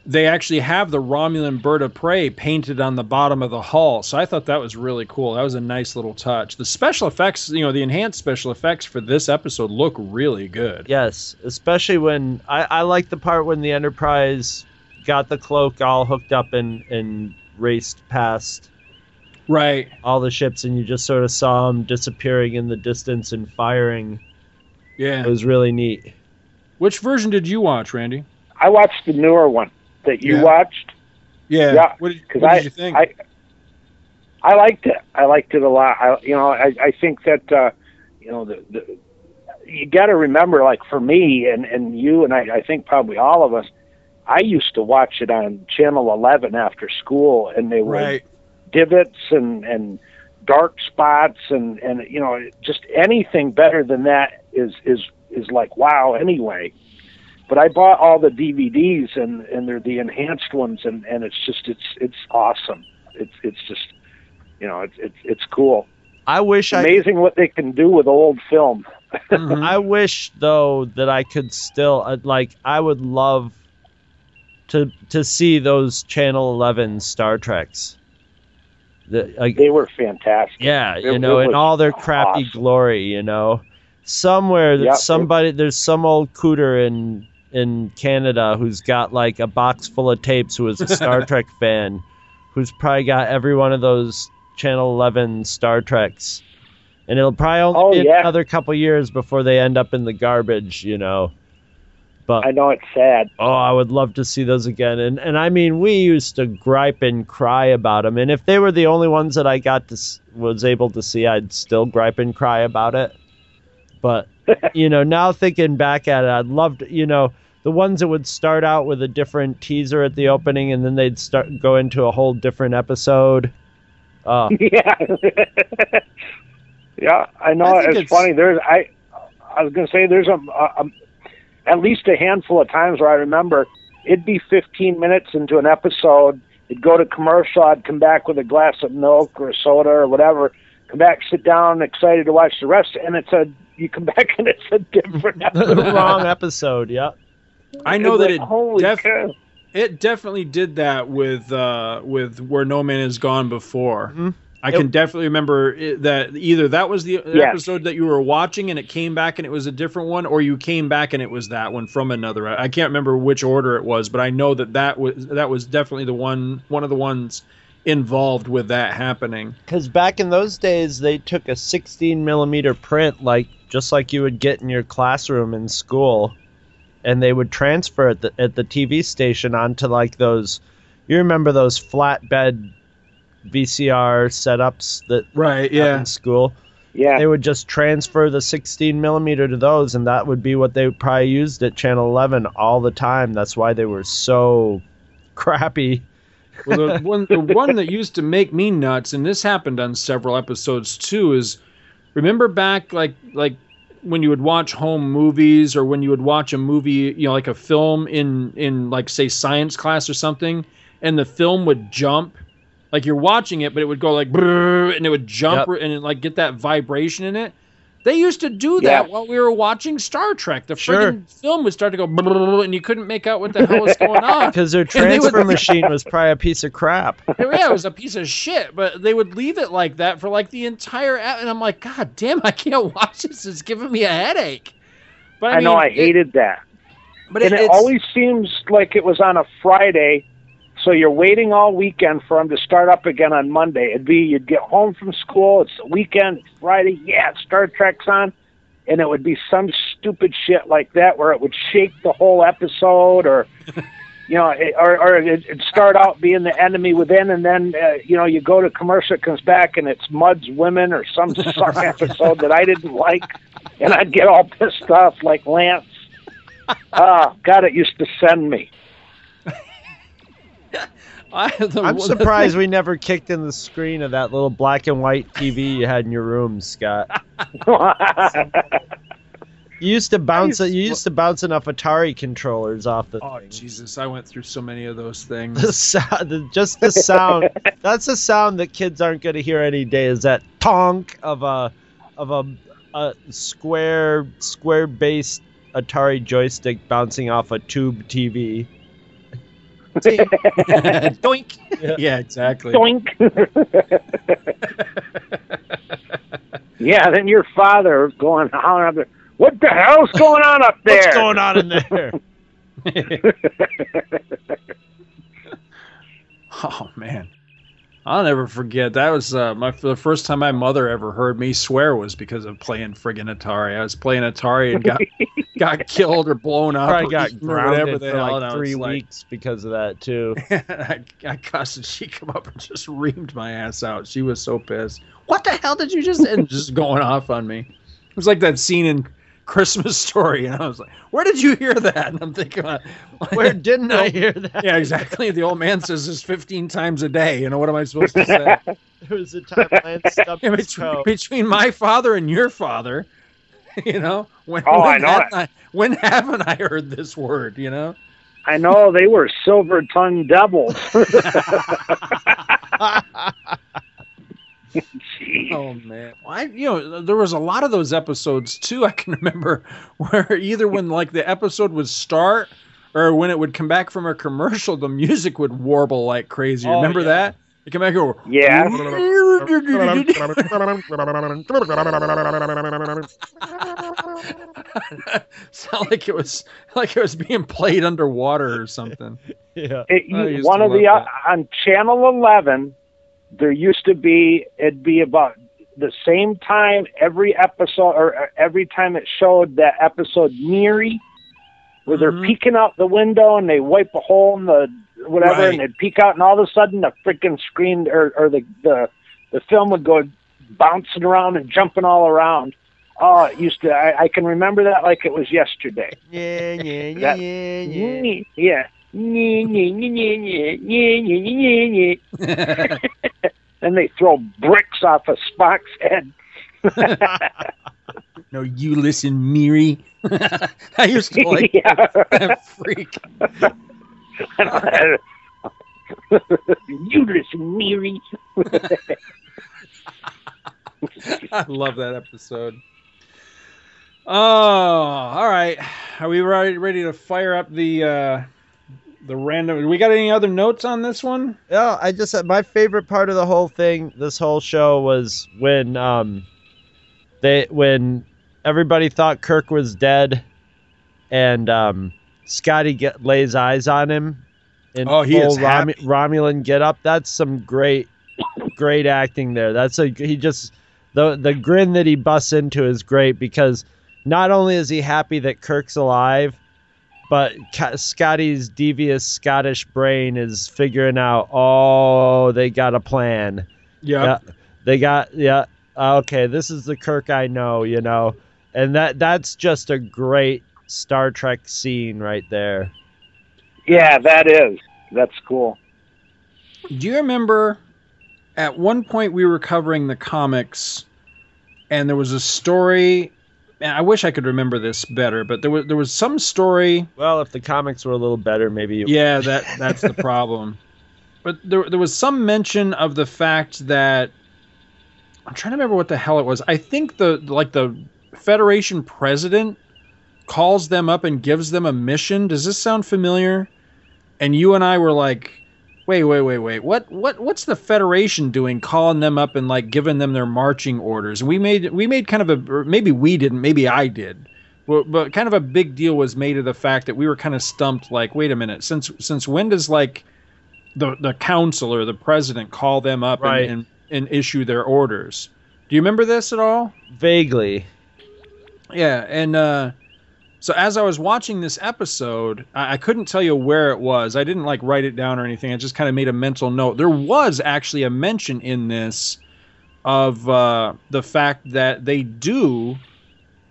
they actually have the Romulan bird of prey painted on the bottom of the hull. So I thought that was really cool. That was a nice little touch. The special effects, you know, the enhanced special effects for this episode look really good. yes, especially when I, I like the part when the Enterprise got the cloak all hooked up and and raced past Right. all the ships and you just sort of saw them disappearing in the distance and firing. Yeah. It was really neat. Which version did you watch, Randy? I watched the newer one that you Yeah. watched. Yeah. Yeah, What did, what I, you think? I I liked it. I liked it a lot. I, you know, I, I think that uh, you know the, the you got to remember, like for me and and you and I, I think probably all of us. I used to watch it on Channel 11 after school, and they were right. divots and and dark spots and and you know just anything better than that is is is like wow anyway but I bought all the DVDs and and they're the enhanced ones and and it's just it's it's awesome it's it's just you know it's it's it's cool I wish I amazing what they can do with old film I wish though that I could still uh, like I would love to to see those Channel 11 Star Treks. The, like, they were fantastic yeah, It- you know, in all their crappy awesome. glory, you know. Somewhere that Yep. somebody there's some old cooter in in Canada who's got like a box full of tapes who is a Star Trek fan who's probably got every one of those Channel 11 Star Treks. And it'll probably only Oh, be yeah. another couple years before they end up in the garbage, you know. But I know it's sad Oh, I would love to see those again. And and I mean, we used to gripe and cry about them. And if they were the only ones that I got to was able to see, I'd still gripe and cry about it. But you know, now thinking back at it, I'd love to. You know, the ones that would start out with a different teaser at the opening, and then they'd start go into a whole different episode. Uh, yeah yeah I know I it's, it's- funny there's I I was gonna say there's a, a, a at least a handful of times where I remember it'd be 15 minutes into an episode it'd go to commercial I'd come back with a glass of milk or a soda or whatever come back sit down excited to watch the rest and it's a you come back and it's a different episode wrong episode. Yeah. I know It's that like, it holy def- it definitely did that with uh, with where no man has gone before. Mm-hmm. I can definitely remember it, that either that was the Yes. episode that you were watching and it came back and it was a different one, or you came back and it was that one from another. I can't remember which order it was, but I know that that was that was definitely the one one of the ones involved with that happening. Because back in those days, they took a 16 millimeter print, like just like you would get in your classroom in school, and they would transfer it the, at the TV station onto like those. You remember those flatbed VCR setups that Right, yeah. in school. Yeah. They would just transfer the 16 millimeter to those, and that would be what they probably used at Channel 11 all the time. That's why they were so crappy. Well, the one the one that used to make me nuts, and this happened on several episodes too, is remember back like like when you would watch home movies or when you would watch a movie, you know, like a film in in like say science class or something, and the film would jump. Like you're watching it, but it would go like and it would jump Yep. and it, like get that vibration in it. They used to do that Yeah. while we were watching Star Trek. The Sure. friggin' film would start to go and you couldn't make out what the hell was going on. Because their And they would- transfer machine was probably a piece of crap. yeah, it was a piece of shit, but they would leave it like that for like the entire app, and I'm like, God damn, I can't watch this. It's giving me a headache. But I, I, know mean, I it- hated that. but and it, it always seems like it was on a Friday, so you're waiting all weekend for them to start up again on Monday. It'd be you'd get home from school, it's the weekend, it's Friday, yeah, Star Trek's on, and it would be some stupid shit like that where it would shake the whole episode, or you know, it, or or it- it'd start out being the enemy within, and then uh, you know you go to commercial, it comes back, and it's Mudd's Women or some suck episode that I didn't like, and I'd get all pissed off like Lance. Ah, God, it used to send me. I, the, I'm surprised thing- we never kicked in the screen of that little black and white TV you had in your room, Scott. You used to bounce. used- you used to bounce enough Atari controllers off the Oh thing. Jesus! I went through so many of those things. The sound, the, just the sound. that's a sound that kids aren't going to hear any day. Is that tonk of a of a, a square square based Atari joystick bouncing off a tube TV. Doink. Yeah, exactly. Doink. yeah, then your father going hollering up there. What the hell's going on up there? What's going on in there? Oh man, I'll never forget. That was uh, my the first time my mother ever heard me swear was because of playing friggin' Atari. I was playing Atari and got got killed or blown up Probably or got eaten or grounded for hell. like three was like- weeks because of that too. I, I cussed and she come up and just reamed my ass out. She was so pissed. What the hell did you just and just going off on me? It was like that scene in Christmas Story, and I was like, "Where did you hear that?" And I'm thinking, uh, Where didn't I hear that? Yeah, exactly. The old man says this 15 times a day. You know what am I supposed to say? There was a time Lance stubbed Yeah, between, between my father and your father, you know, when, Oh, when I know haven't it. I, when haven't I heard this word? You know, I know they were silver tongued devils. Oh man, Well, I you know there was a lot of those episodes too. I can remember where either when like the episode would start or when it would come back from a commercial, the music would warble like crazy. Oh, remember yeah. that? You come back here. Yeah. Sound like it was like it was being played underwater or something. Yeah. It, you, one of the uh, on channel 11 there used to be it'd be about the same time every episode or uh, every time it showed that episode Miri where they're Mm-hmm. peeking out the window and they wipe a hole in the whatever Right. and they'd peek out and all of a sudden the freaking screen or, or the, the the film would go bouncing around and jumping all around oh it used to I, I can remember that like it was yesterday Yeah, yeah, yeah, That- yeah, yeah. yeah. Nye, nye, nye, nye, nye, nye, nye, nye, nye. and they throw bricks off of Spock's head. No, you listen, Miri. I used to like Yeah. that freak. you listen, Miri. I love that episode. Oh, all right. Are we ready, ready to fire up the uh, the random? We got any other notes on this one? Yeah, I just my favorite part of the whole thing, this whole show was when um they when everybody thought Kirk was dead and um Scotty get lays eyes on him in Oh, he full is happy. Romulan get up. That's some great great acting there. That's a he just the the grin that he busts into is great because not only is he happy that Kirk's alive, but Scotty's devious Scottish brain is figuring out, oh, they got a plan. Yeah. They got yeah. Uh, okay, this is the Kirk I know, you know. And that that's just a great Star Trek scene right there. Yeah, that is. That's cool. Do you remember at one point we were covering the comics and there was a story and I wish I could remember this better, but there was there was some story Well, if the comics were a little better, maybe you Yeah, that that's the problem. But there there was some mention of the fact that I'm trying to remember what the hell it was. I think the like the Federation president calls them up and gives them a mission. Does this sound familiar? And you and I were like, wait, wait, wait, wait. What what what's the Federation doing calling them up and like giving them their marching orders? We made we made kind of a maybe we didn't, maybe I did. But, but kind of a big deal was made of the fact that we were kind of stumped like, wait a minute, since since when does like the the council or the president call them up and- and, and issue their orders? Do you remember this at all? vaguely. Yeah, and uh, so as I was watching this episode, I, I couldn't tell you where it was. I didn't like write it down or anything. I just kind of made a mental note. There was actually a mention in this of uh, the fact that they do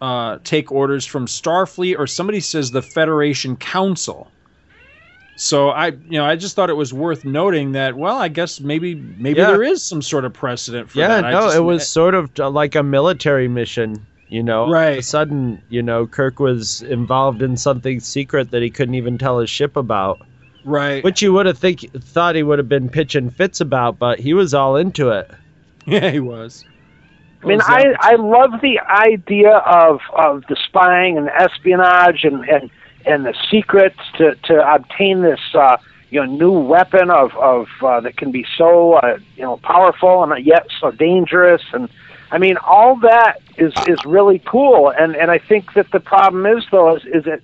uh, take orders from Starfleet, or somebody says the Federation Council. So I, you know, I just thought it was worth noting that. Well, I guess maybe maybe Yeah. there is some sort of precedent for yeah, that. I no, just- it was sort of uh, like a military mission. You know, Right. All of a sudden, you know, Kirk was involved in something secret that he couldn't even tell his ship about. right. Which you would have think thought he would have been pitching fits about, but he was all into it. Yeah, he was. I mean, I. I love the idea of, of the spying and espionage and, and, and the secrets to, to obtain this uh, you know new weapon of, of uh, that can be so uh, you know powerful and yet so dangerous and I mean all that is is really cool and and I think that the problem is though is, is it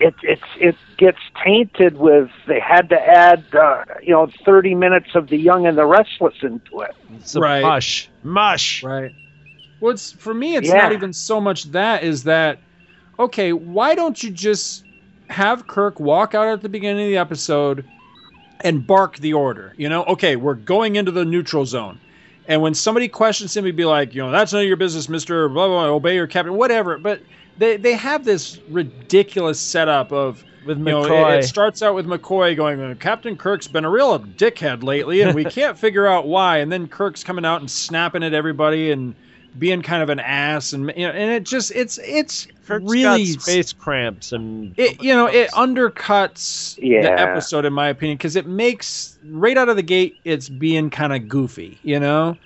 it it's it gets tainted with they had to add uh, you know 30 minutes of the young and the restless into it It's a Right. mush, mush. Right. Well, it's for me. It's Yeah. not even so much that is that okay. Why don't you just have Kirk walk out at the beginning of the episode and bark the order? You know, okay, we're going into the neutral zone. And when somebody questions him, he'd be like, you know, that's none of your business, Mister. Blah blah. blah obey your captain, whatever. But they they have this ridiculous setup of With you know, it- McCoy. it, starts out with McCoy going, uh, Captain Kirk's been a real dickhead lately, and we can't figure out why. And then Kirk's coming out and snapping at everybody and being kind of an ass, and you know, and it just it's it's Kirk's really got space cramps and it you know it undercuts Yeah. the episode in my opinion because it makes right out of the gate it's being kind of goofy you know?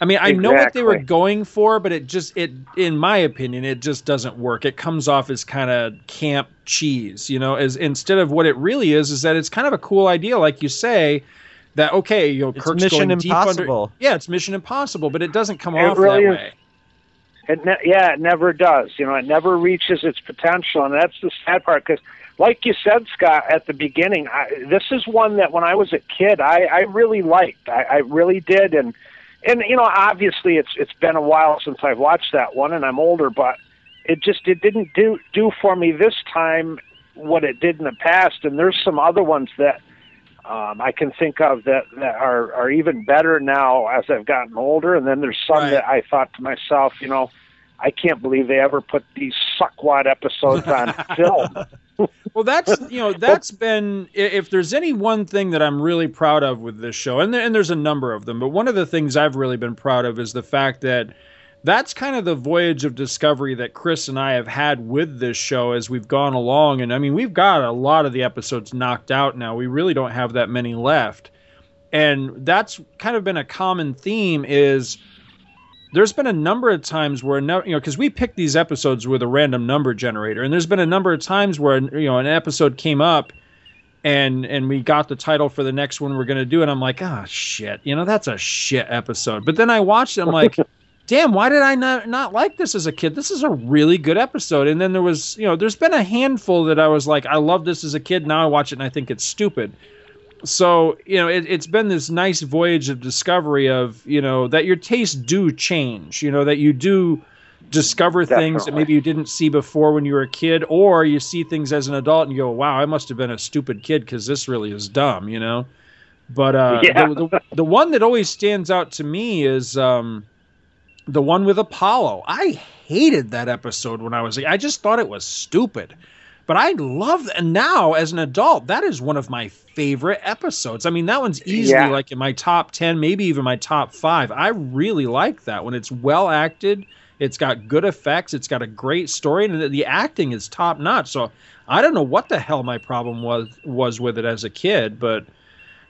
I mean i know what they were going for but it just it in my opinion it just doesn't work. It comes off as kind of camp cheese you know? As instead of what it really is is that it's kind of a cool idea like you say that okay you know It's kirk's Mission going deep under Impossible. yeah it's mission impossible but it doesn't come It off really that is. way It ne- yeah, it never does. You know, it never reaches its potential, and that's the sad part. Because, like you said, Scott, at the beginning, I, this is one that when I was a kid, I, I really liked. I, I really did, and and you know, obviously, it's it's been a while since I've watched that one, and I'm older, but it just it didn't do do for me this time what it did in the past. And there's some other ones that um, I can think of that, that are, are even better now as I've gotten older. And then there's some Right. that I thought to myself, you know, I can't believe they ever put these suckwad episodes on film. Well, that's you know that's been if there's any one thing that I'm really proud of with this show, and there, and there's a number of them, but one of the things I've really been proud of is the fact that that's kind of the voyage of discovery that Chris and I have had with this show as we've gone along. And I mean, we've got a lot of the episodes knocked out now. We really don't have that many left, and that's kind of been a common theme is there's been a number of times where you know because we picked these episodes with a random number generator. And there's been a number of times where you know an episode came up and and we got the title for the next one we're going to do. And i'm like ah shit. You know that's a shit episode. But then i watched it. I'm like damn why did i not not like this as a kid? This is a really good episode. And then there was you know there's been a handful that i was like i love this as a kid. Now i watch it and i think it's stupid. So you know it, it's been this nice voyage of discovery of you know that your tastes do change you know that you do discover things that maybe you didn't see before when you were a kid or you see things as an adult and you go wow i must have been a stupid kid because this really is dumb you know? But uh Yeah. the, the, the one that always stands out to me is um the one with apollo i hated that episode when i was i just thought it was stupid but I love and now as an adult, that is one of my favorite episodes. I mean, that one's easily Yeah. like in my top 10, maybe even my top 5. I really like that one. It's well acted, it's got good effects, it's got a great story and the, the acting is top notch. So, I don't know what the hell my problem was was with it as a kid, but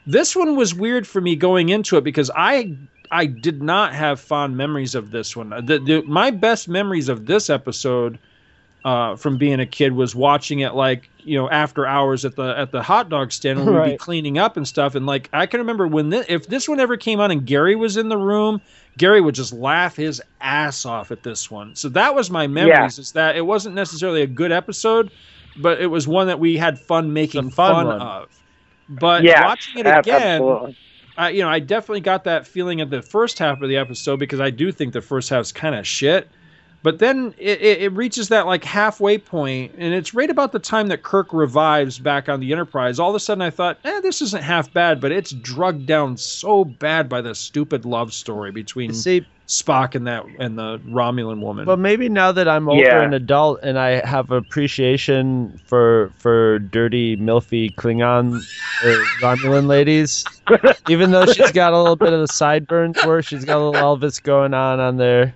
this one was weird for me going into it because I I did not have fond memories of this one. The, the, my best memories of this episode uh, from being a kid was watching it like you know after hours at the at the hot dog stand when we'd be cleaning up and stuff. And like I can remember when this, if this one ever came on and Gary was in the room, Gary would just laugh his ass off at this one. So that was my memories. Is that it wasn't necessarily a good episode, but it was one that we had fun making fun fun, of. But Yes, watching it again, absolutely. I, you know, I definitely got that feeling of the first half of the episode because I do think the first half's kind of shit. But then it, it, it reaches that like halfway point, and it's right about the time that Kirk revives back on the Enterprise. All of a sudden, I thought, eh, this isn't half bad, but it's drugged down so bad by the stupid love story between See, Spock and that and the Romulan woman. But maybe now that I'm older Yeah. and adult and I have appreciation for for dirty, milfy Klingon uh, Romulan ladies, even though she's got a little bit of the sideburns where she's got a little Elvis going on on there.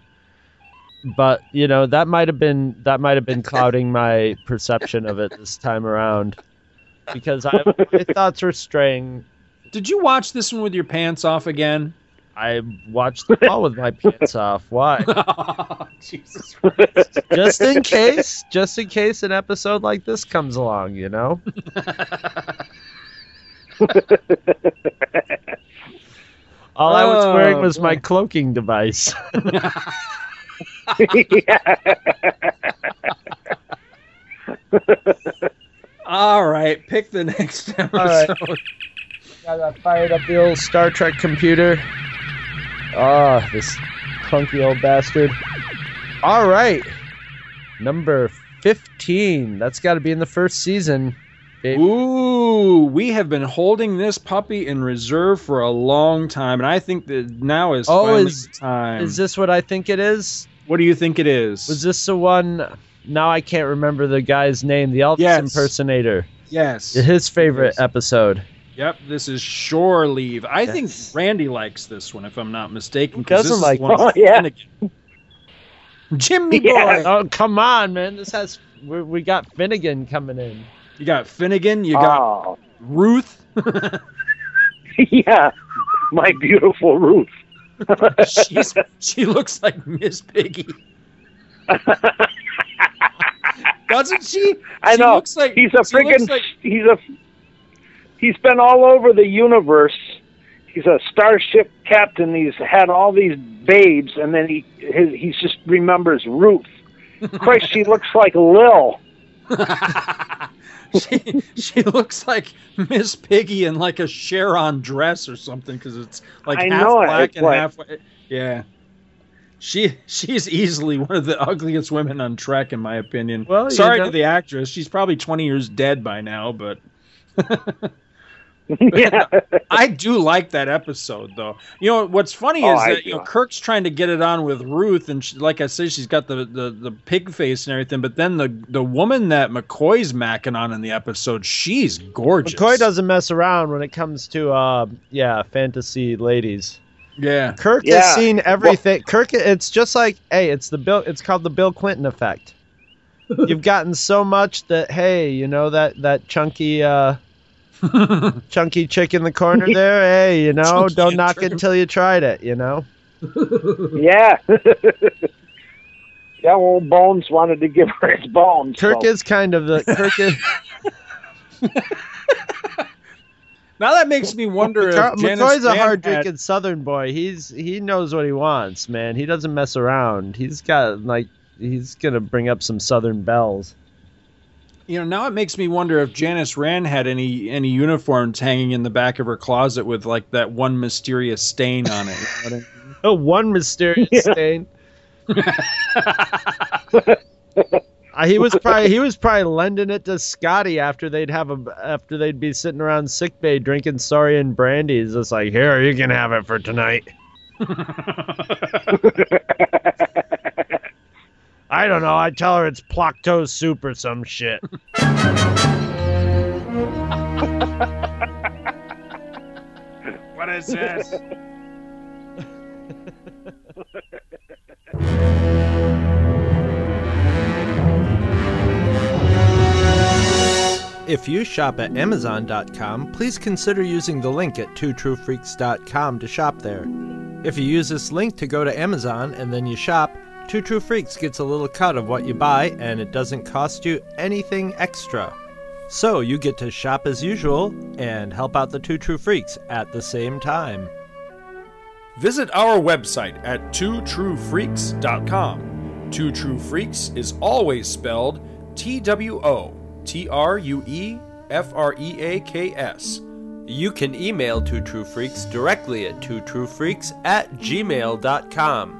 But you know that might have been that might have been clouding my perception of it this time around, because I, my thoughts were straying. Did you watch this one with your pants off again? I watched them all with my pants off. Why? Jesus Christ. just in case, just in case an episode like this comes along, you know. All I was wearing Oh, was my oh, cloaking device. All right, pick the next episode. right. Got I fired up the old Star Trek computer. Ah, this clunky old bastard. All right, number fifteen. That's got to be in the first season. Ooh, we have been holding this puppy in reserve for a long time, and I think that now is Oh, finally is- time. Is this what I think it is? What do you think it is? Was this the one? Now I can't remember the guy's name. The Elvis Yes. impersonator. Yes. His favorite episode. Yep, this is Shore Leave. I Yes. think Randy likes this one, if I'm not mistaken. Who 'cause this doesn't like one of this? the Oh, yeah. Finnegan- Jimmy Yeah. boy. Oh come on, man! This has we, we got Finnegan coming in. You got Finnegan. You got Oh. Ruth. yeah, my beautiful Ruth. She's, she looks like Miss Piggy. Doesn't she? I She know. looks like- he's a freaking. like- He's a. He's been all over the universe. He's a starship captain. He's had all these babes, and then he his, he just remembers Ruth. Christ, she looks like Lil. she, she looks like Miss Piggy in like a Sharon dress or something because it's like I half know black It's and like- half white. Yeah. She she's easily one of the ugliest women on Trek, in my opinion. Well, sorry to the actress. She's probably twenty years dead by now, but yeah. I do like that episode, though. You know what's funny Oh, is I that you know Kirk's trying to get it on with Ruth, and she, like I said, she's got the, the the pig face and everything. But then the the woman that McCoy's macking on in the episode, she's gorgeous. McCoy doesn't mess around when it comes to uh yeah fantasy ladies. Yeah. Kirk Yeah. has seen everything. Kirk, it's just like hey, it's the Bill. It's called the Bill Clinton effect. You've gotten so much that hey, you know that that chunky uh chunky chick in the corner there. Hey, you know, Chunky don't knock it until you tried it. You know. yeah. yeah, old Bones wanted to give her his bones. Kirk so- is kind of the Kirk is. Now that makes me wonder McCoy- if Janice McCoy's a Van hard had- drinking Southern boy. He's he knows what he wants, man. He doesn't mess around. He's got like he's gonna bring up some Southern belles. You know, now it makes me wonder if Janice Rand had any any uniforms hanging in the back of her closet with like that one mysterious stain on it. You know I mean? Oh, one mysterious stain. Uh, he was probably he was probably lending it to Scotty after they'd have a after they'd be sitting around sick bay drinking Saurian brandy. He's just like, here, you can have it for tonight. I don't know. I tell her it's Plocto soup or some shit. What is this? If you shop at Amazon.com, please consider using the link at twotruefreaks.com to shop there. If you use this link to go to Amazon and then you shop, Two True Freaks gets a little cut of what you buy and it doesn't cost you anything extra. So you get to shop as usual and help out the Two True Freaks at the same time. Visit our website at twotruefreaks.com. Two True Freaks is always spelled T W O T R U E F R E A K S. You can email Two True Freaks directly at twotruefreaks at gmail.com.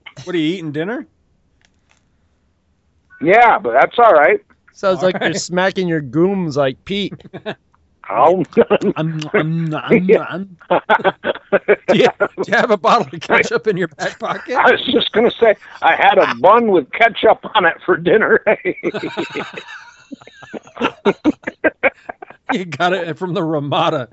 What are you eating dinner? Yeah, but that's all right. Sounds like you're smacking your gooms like Pete. Oh, Um, um, um, um. do, you, do you have a bottle of ketchup in your back pocket? I was just going to say, I had a bun with ketchup on it for dinner. you got it from the Ramada.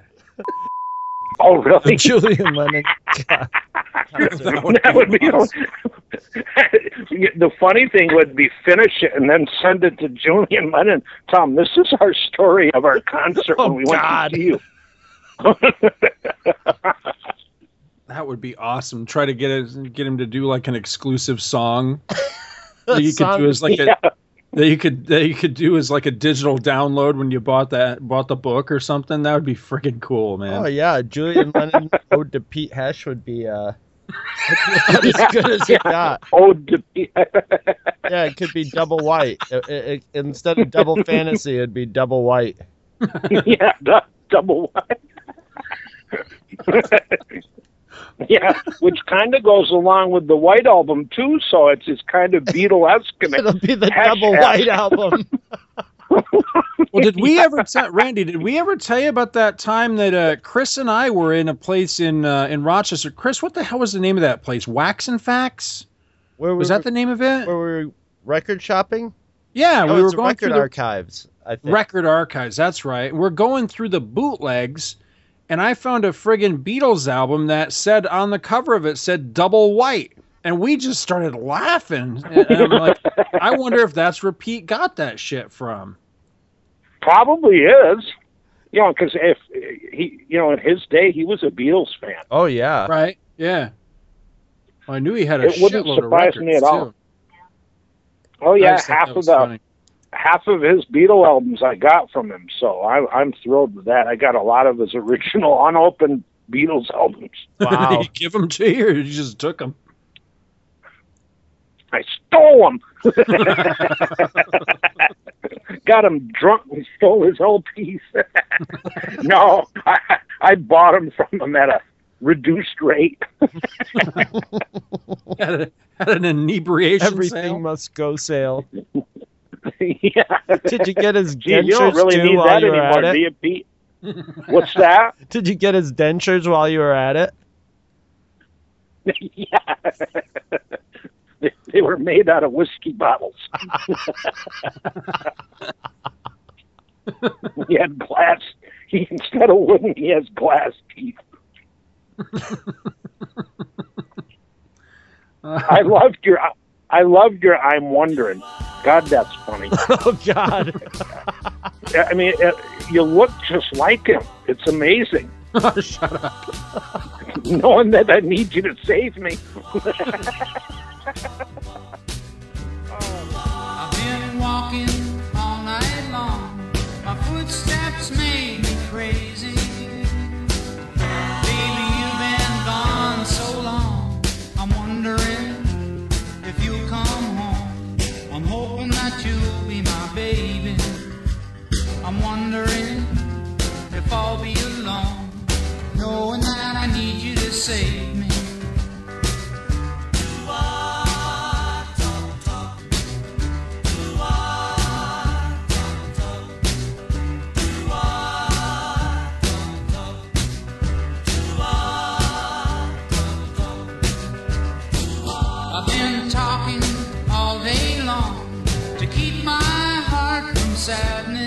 Oh, really? Julian Lennon. that would be the funny thing would be finish it and then send it to Julian Lennon. Tom, this is our story of our concert Oh, when we God. went to you. That would be awesome. Try to get it, get him to do like an exclusive song that you could do as like Yeah. a that you could that you could do as like a digital download when you bought that bought the book or something. That would be freaking cool, man. Oh yeah, Julian Lennon ode to Pete Hesh would be uh about as good as it got. Ode to Pete. Yeah, it could be double white. It- it- it- instead of double fantasy, it'd be double white. yeah, double white. yeah, which kind of goes along with the White album too. So it's it's kind of Beatlesque. and It'll be the hash double hash. white album. Well, did we ever tell Randy? Did we ever tell you about that time that uh, Chris and I were in a place in uh, in Rochester? Chris, what the hell was the name of that place? Wax and Facts? Where Was we that the name of it? Where we were record shopping? Yeah, Oh, we were going record through the archives. I think. record archives. That's right. We're going through the bootlegs, and I found a friggin' Beatles album that said on the cover of it said double white, and we just started laughing. And I'm like, I wonder if that's where Pete got that shit from. Probably is. You know, because if he, you know, in his day, he was a Beatles fan. Oh yeah. Right? Yeah. Well, I knew he had a It wouldn't shitload of surprise records me at all. too. Oh yeah, half that of was the funny. Half of his Beatle albums I got from him, so I, I'm thrilled with that. I got a lot of his original unopened Beatles albums. Wow. Did he give them to you, or you just took them? I stole them. got him drunk and stole his whole piece. no, I, I bought them from him at a reduced rate. had, a, had an inebriation Everything sale. must go sale. yeah. Did you get his Gee, you don't dentures really too need while that you were anymore, at do it? you, Pete? What's that? Did you get his dentures while you were at it? yeah. They, they were made out of whiskey bottles. he had glass. He instead of wooden, he has glass teeth. I loved your. I loved your. I'm wondering. God, that's funny. Oh God. I mean, it, you look just like him. It's amazing. Oh, shut up. Knowing that I need you to save me. Wondering if I'll be alone. Knowing that I need you to save me. I've been talking all day long to keep my heart from sadness.